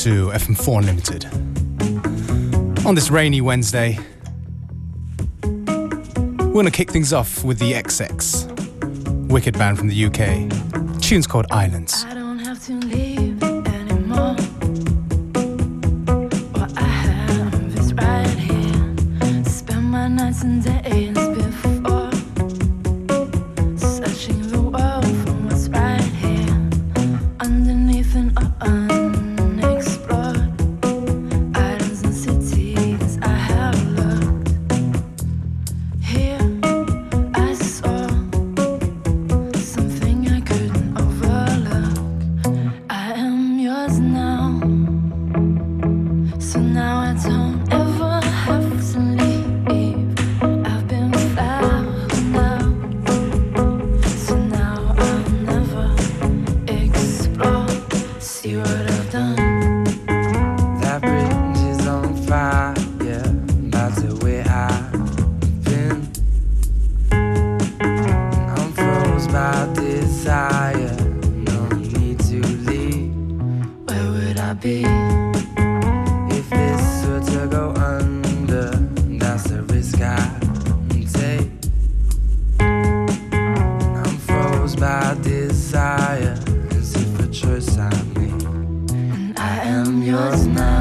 To FM4 Unlimited. On this rainy Wednesday, we're gonna kick things off with the XX, wicked band from the UK. tune's called Islands. desire and see for choice I made. And I am yours now.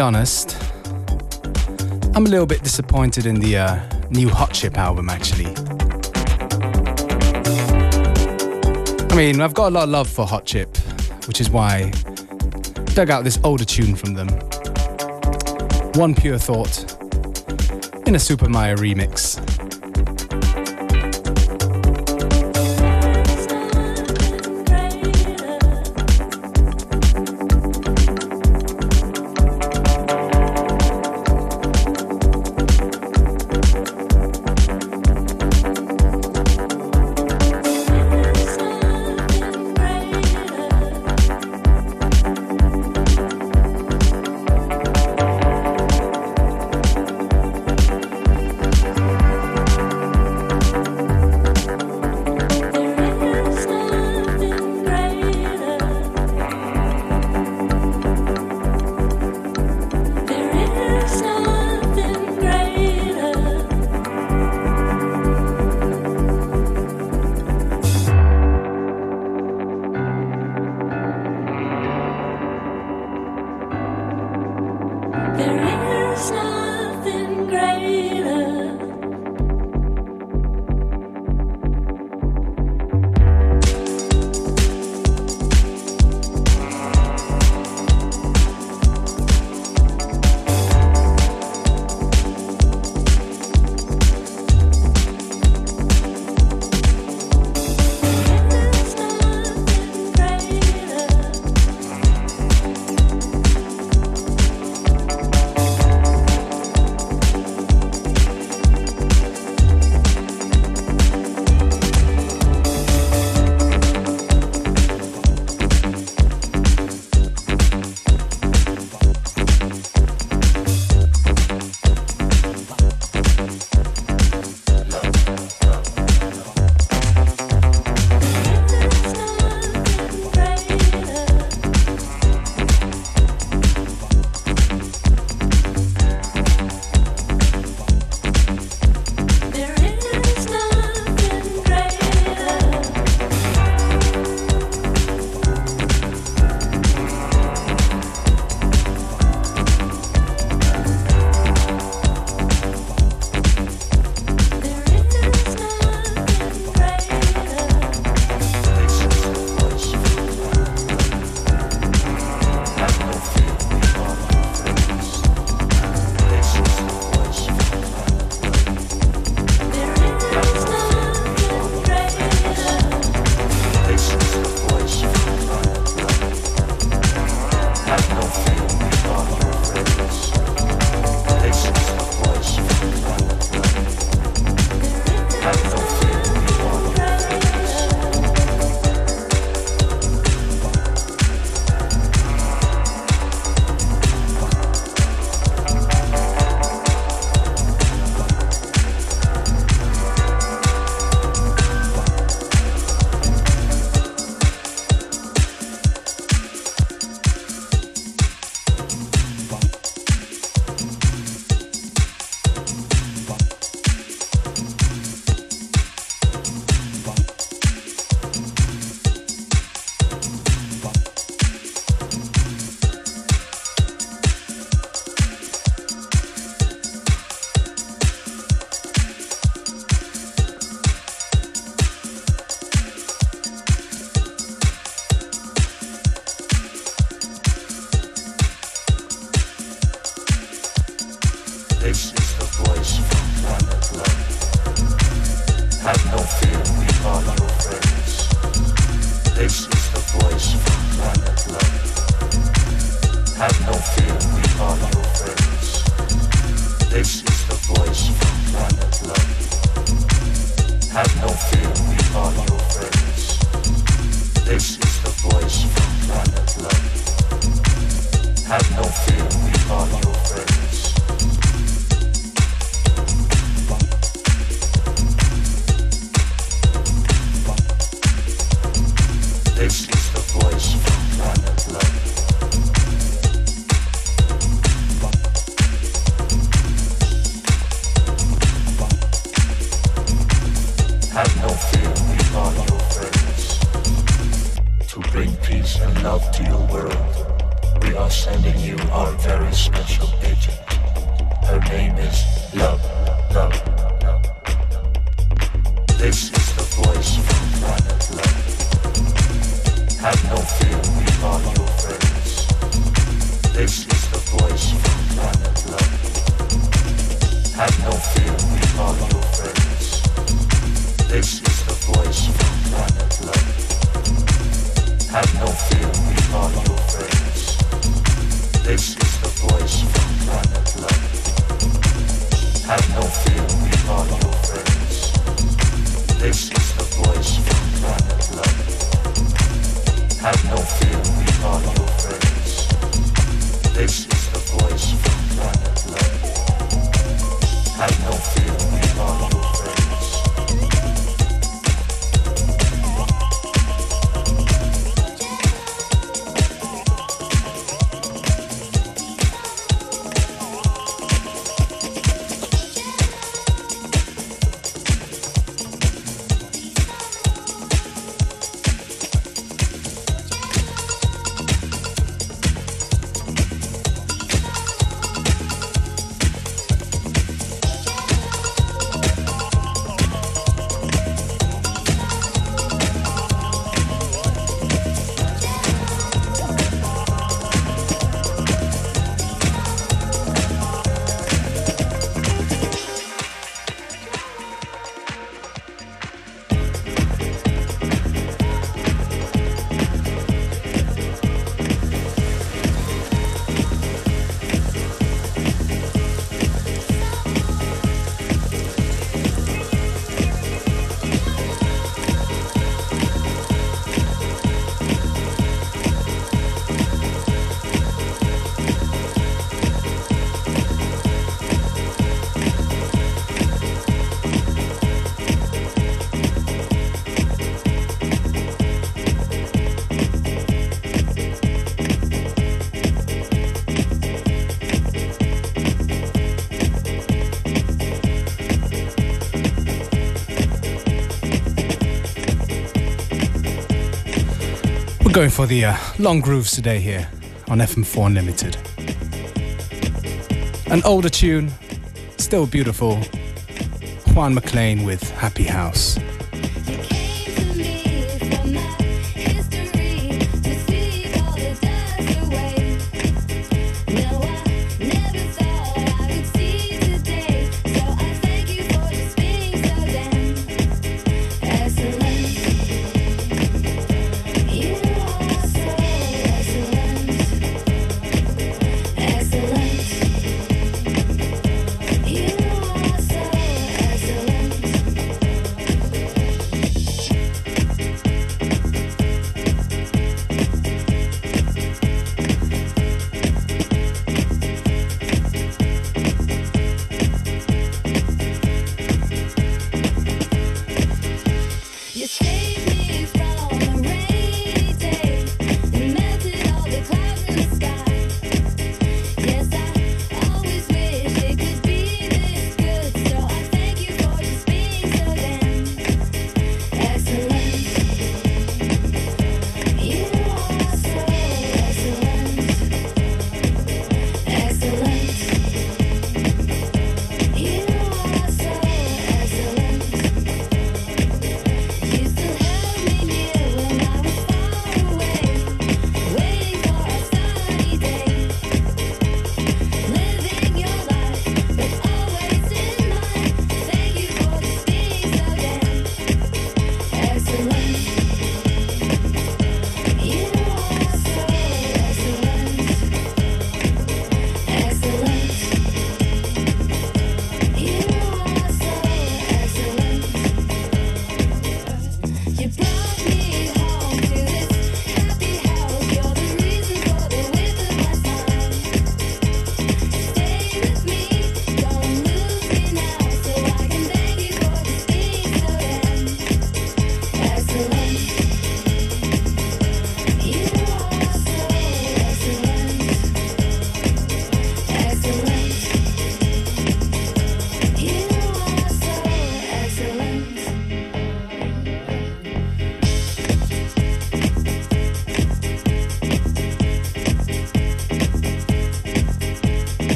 Honest, I'm a little bit disappointed in the uh, new Hot Chip album, actually. I mean, I've got a lot of love for Hot Chip, which is why I dug out this older tune from them. One Pure Thought in a Super Mario remix. Going for the uh, long grooves today here on FM4 Unlimited. An older tune, still beautiful. Juan MacLean with Happy House.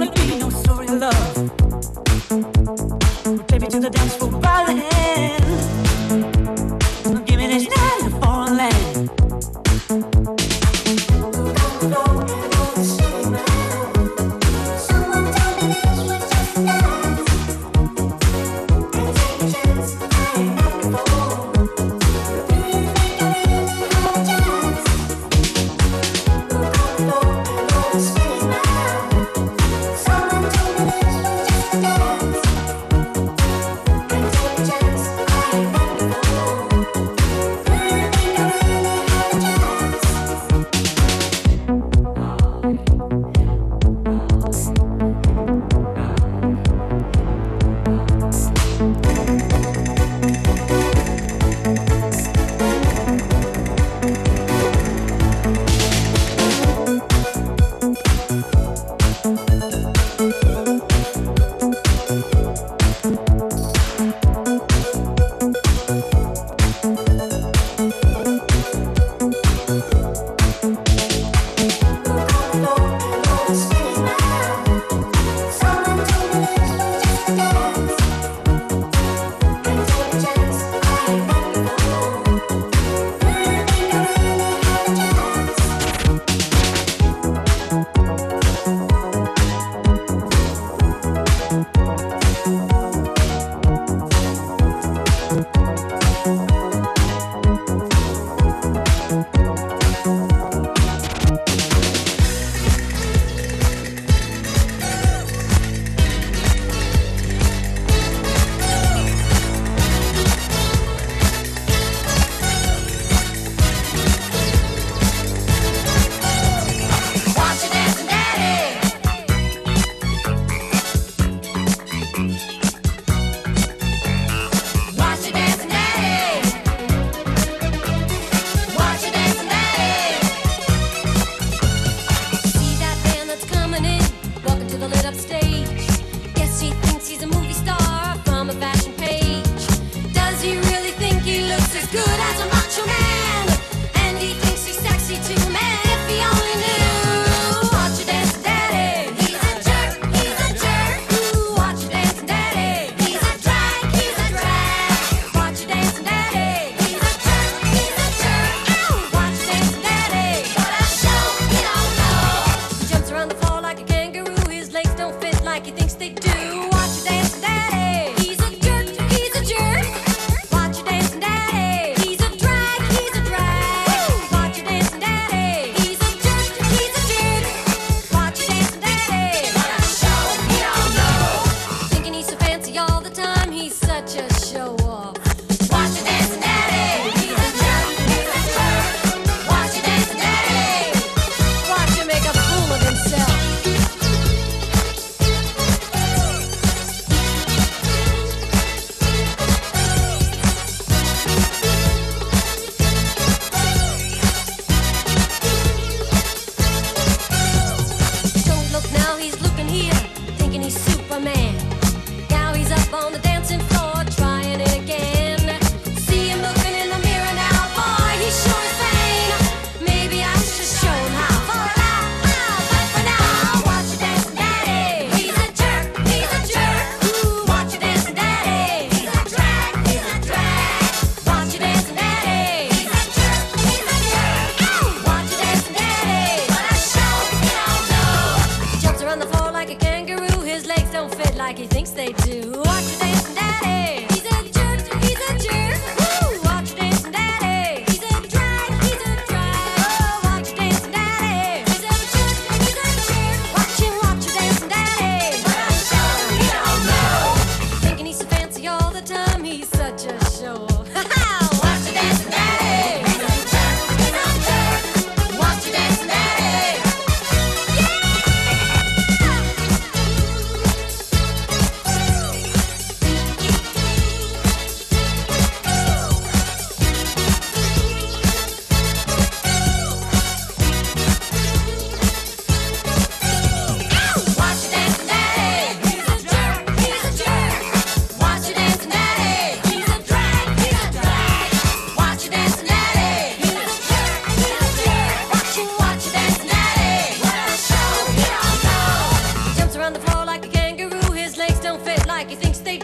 gonna be no story of love. Take me to the dance floor.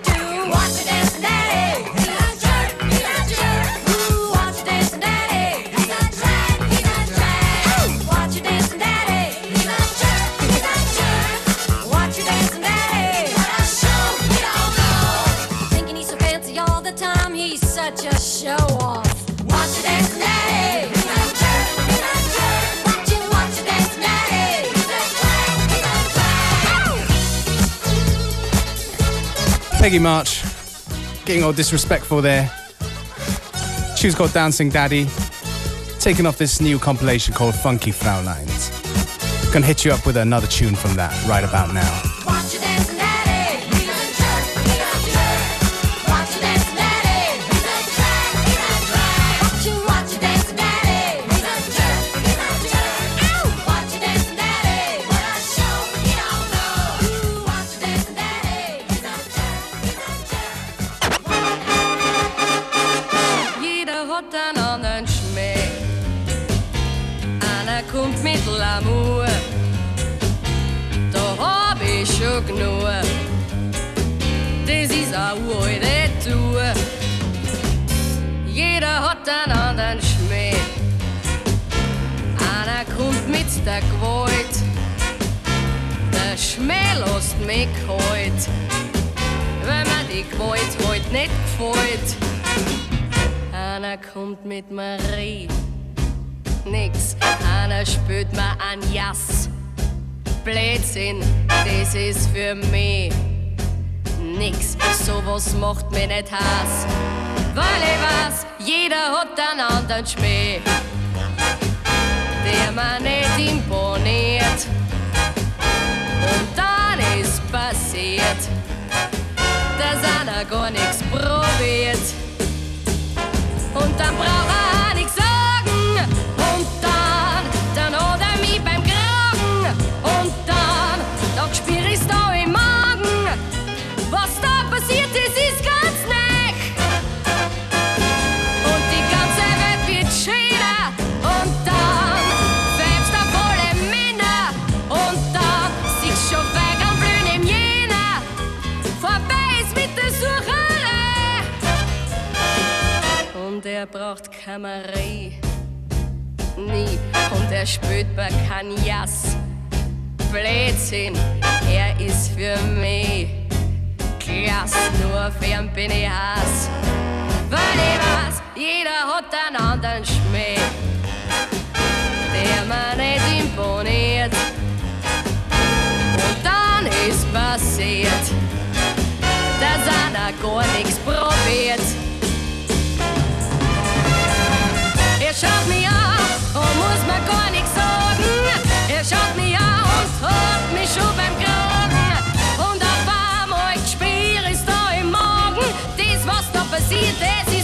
do? Watch it dance and. Peggy March, getting all disrespectful there. She's called Dancing Daddy, taking off this new compilation called Funky Fraulein's. Gonna hit you up with another tune from that right about now. Blödsinn, das ist für mich. Nix, sowas macht mir nicht Hass. Weil ich weiß, jeder hat einen anderen Schmäh, der mir nicht imponiert. Und dann ist passiert, dass einer gar nichts probiert und dann braucht er er braucht Kamerei. Nie. Und er spürt bei kein Jas. Blödsinn, er ist für mich Klass, nur für ein bin ich Hass. Weil ich weiß, jeder hat einen anderen Schmäh, der mir nicht imponiert. Und dann ist passiert, dass einer gar nichts probiert. Schaut mich an und muss mir gar nichts sagen. Er schaut mich an und hat mich schon beim Kragen. Und auf einmal spür ist da im Magen. Das, was da passiert, das ist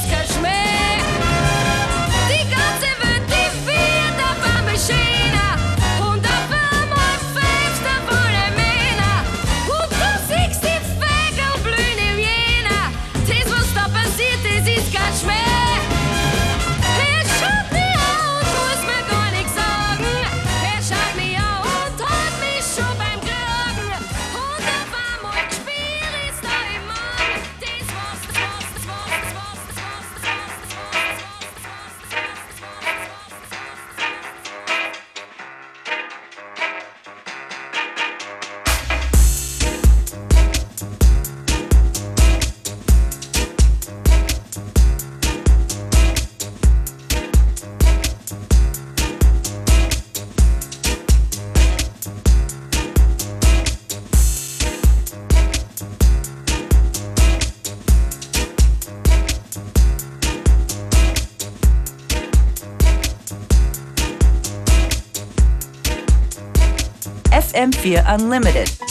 FM4 Unlimited.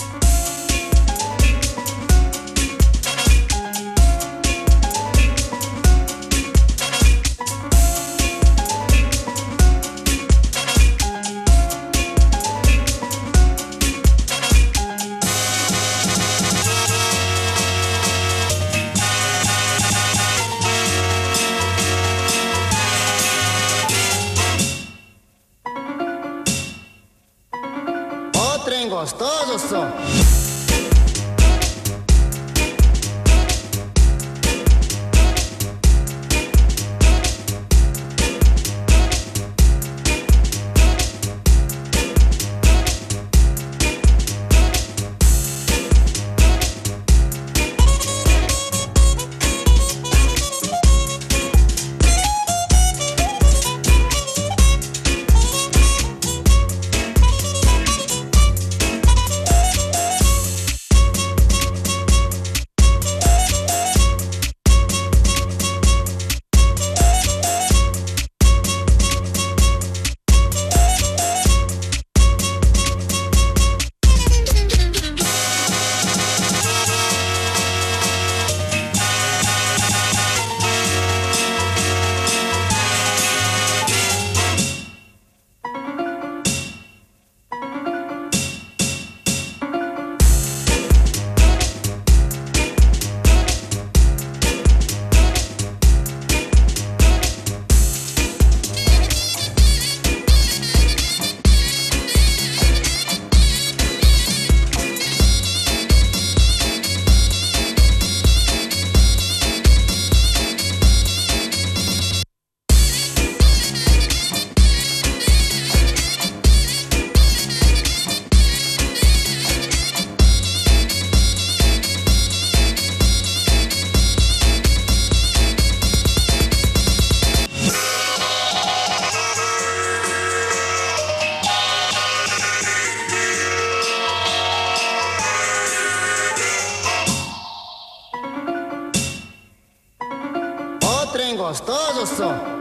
Gostoso, só.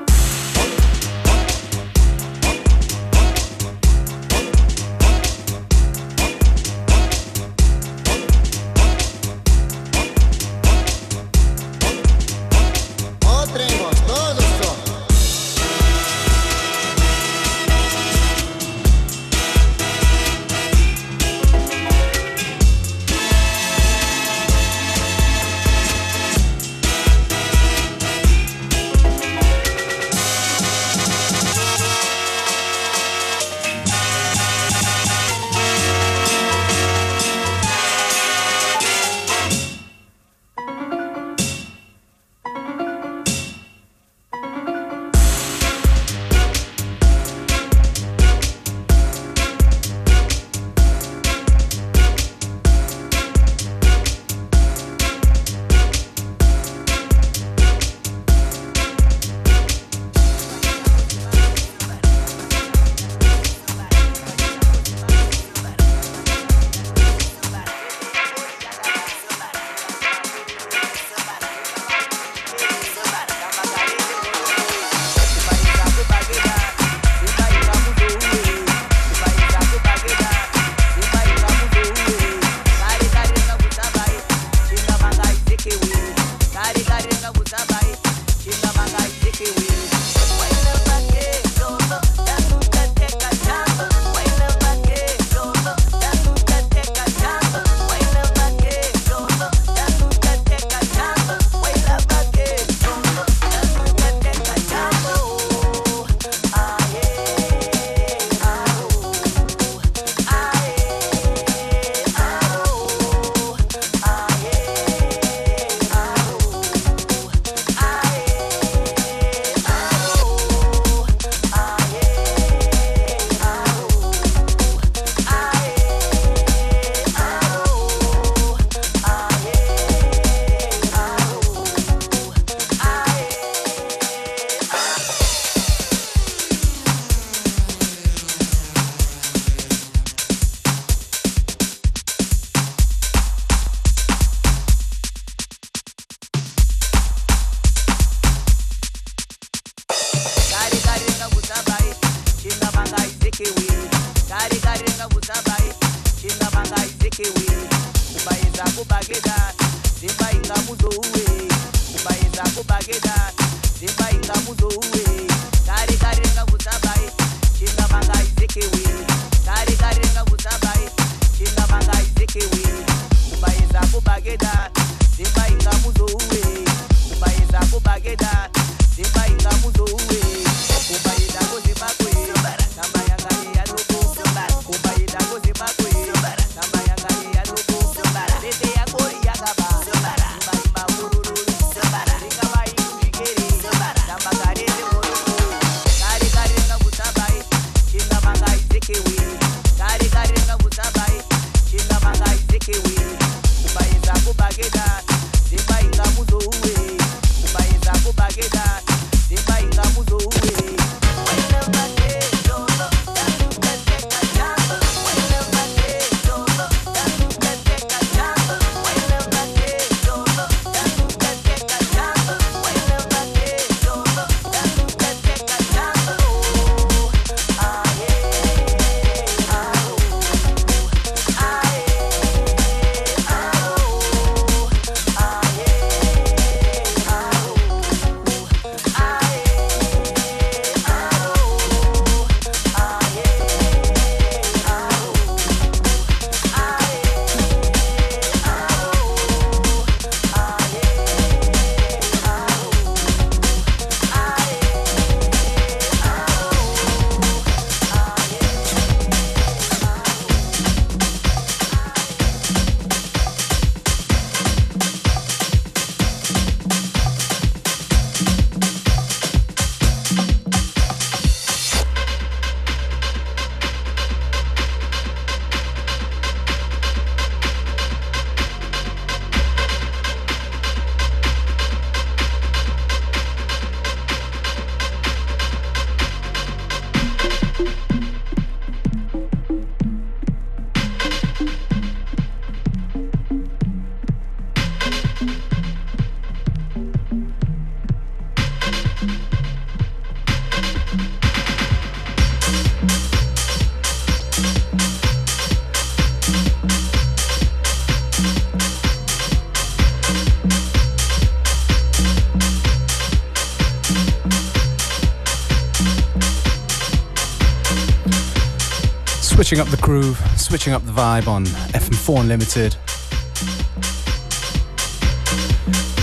Switching up the groove, switching up the vibe on FM4 Unlimited.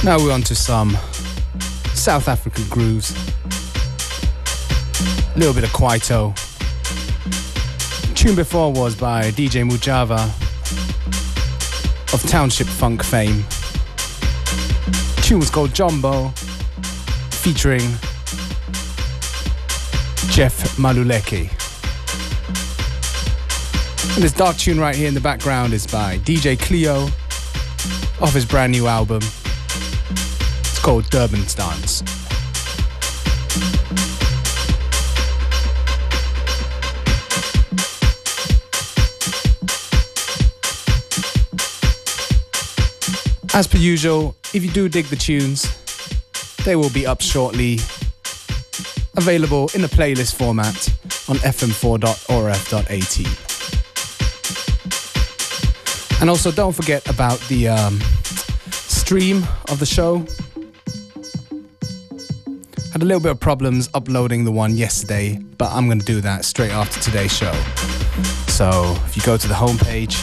Now we're on to some South African grooves. A little bit of Kwaito. Tune before was by DJ Mujava of Township Funk fame. Tune was called Jumbo, featuring Jeff Maluleke. And this dark tune right here in the background is by DJ Cleo off his brand new album. It's called Durban's Dance. As per usual, if you do dig the tunes, they will be up shortly, available in a playlist format on fm4.orf.at. And also, don't forget about the um, stream of the show. Had a little bit of problems uploading the one yesterday, but I'm going to do that straight after today's show. So if you go to the homepage,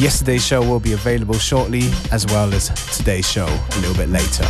yesterday's show will be available shortly, as well as today's show a little bit later.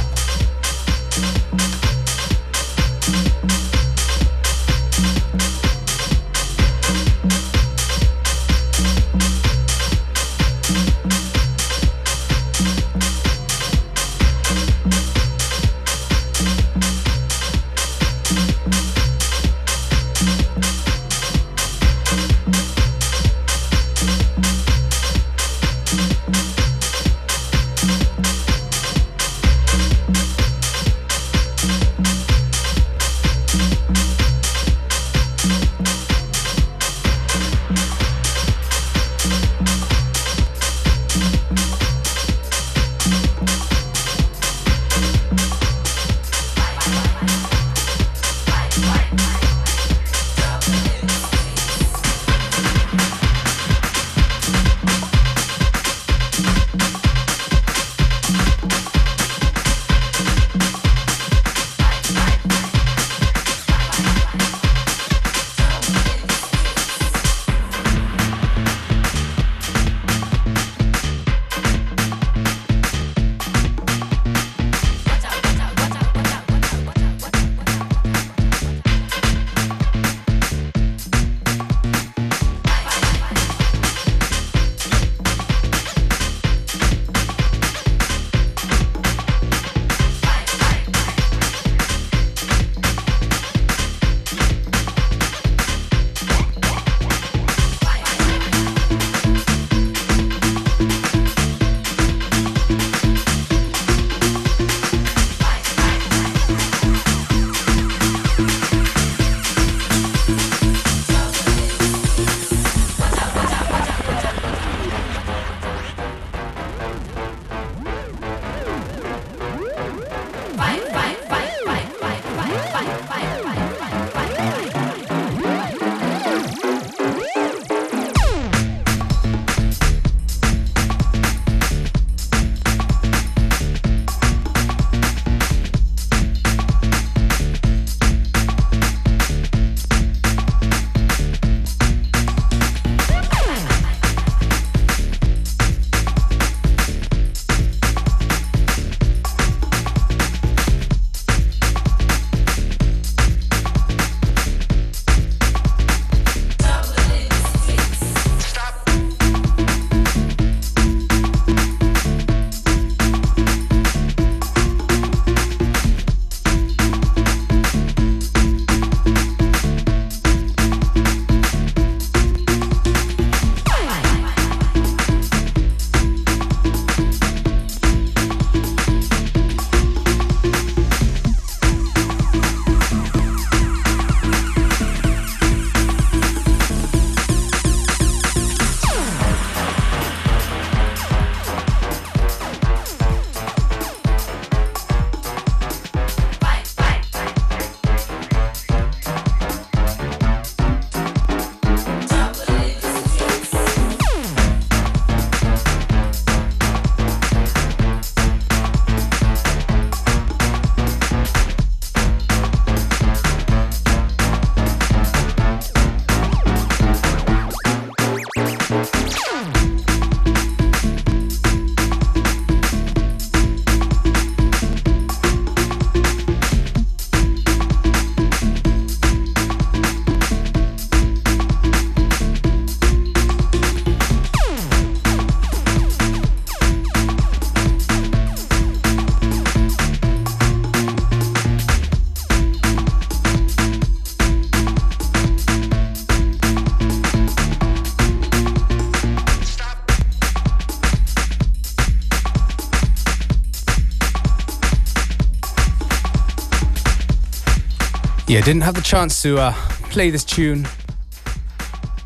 Yeah, didn't have the chance to uh, play this tune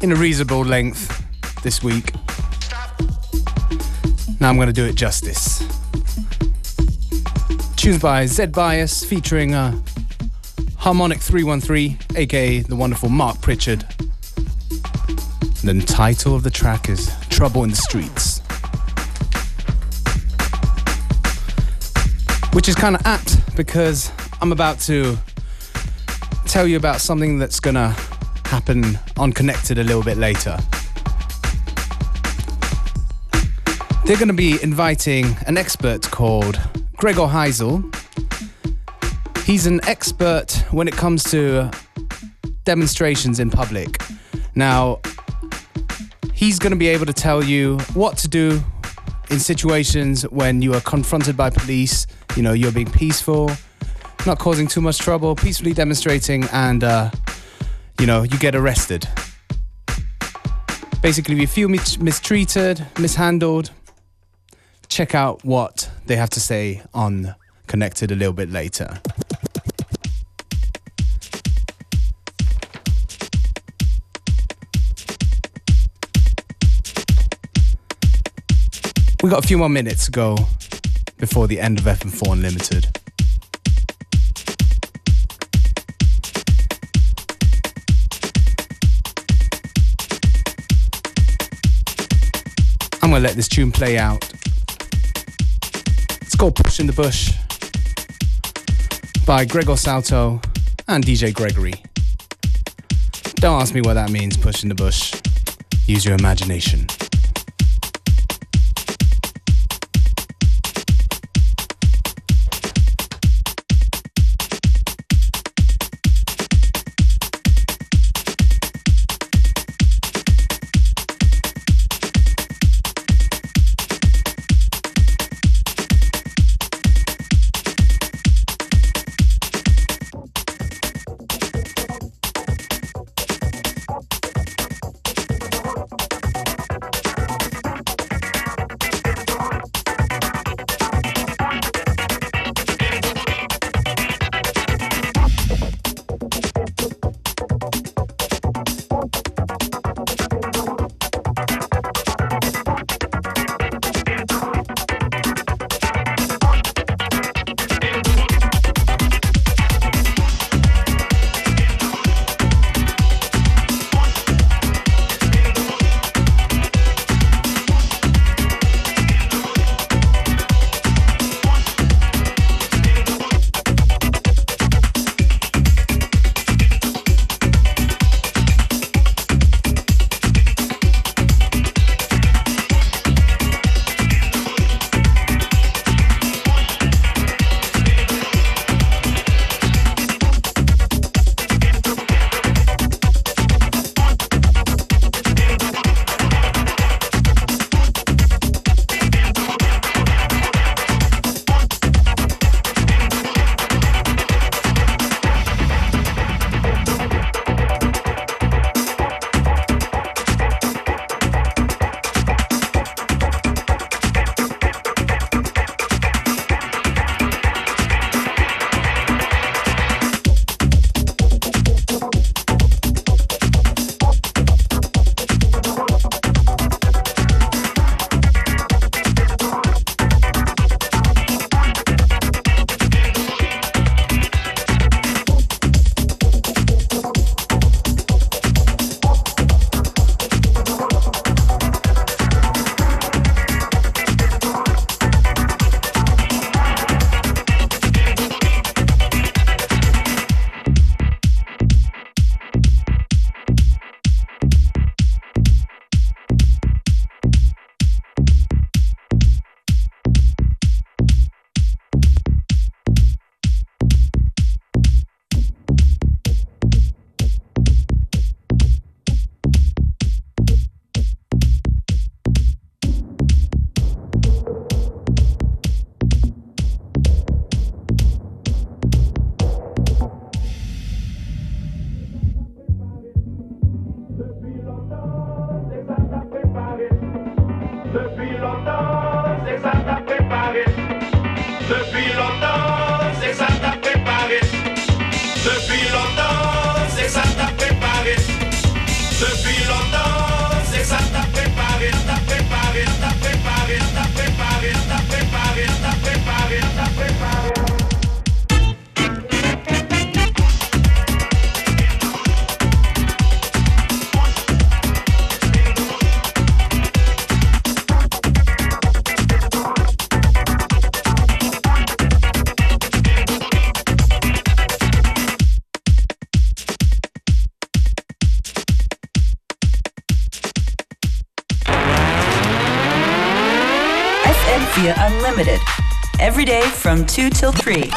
in a reasonable length this week. Now I'm going to do it justice. Tunes by Zed Bias featuring uh, Harmonic 313, aka the wonderful Mark Pritchard. The title of the track is Trouble in the Streets. Which is kind of apt because I'm about to tell you about something that's gonna happen on Connected a little bit later. They're gonna be inviting an expert called Gregor Heisel. He's an expert when it comes to demonstrations in public. Now, he's gonna be able to tell you what to do in situations when you are confronted by police, you know, you're being peaceful, not causing too much trouble, peacefully demonstrating, and uh, you know, you get arrested. Basically, if you feel mis- mistreated, mishandled, check out what they have to say on Connected a little bit later. We got a few more minutes to go before the end of FM4 Unlimited. I'm gonna let this tune play out. It's called Push in the Bush by Gregor Salto and DJ Gregory. Don't ask me what that means, push in the bush. Use your imagination. From 2 till 3.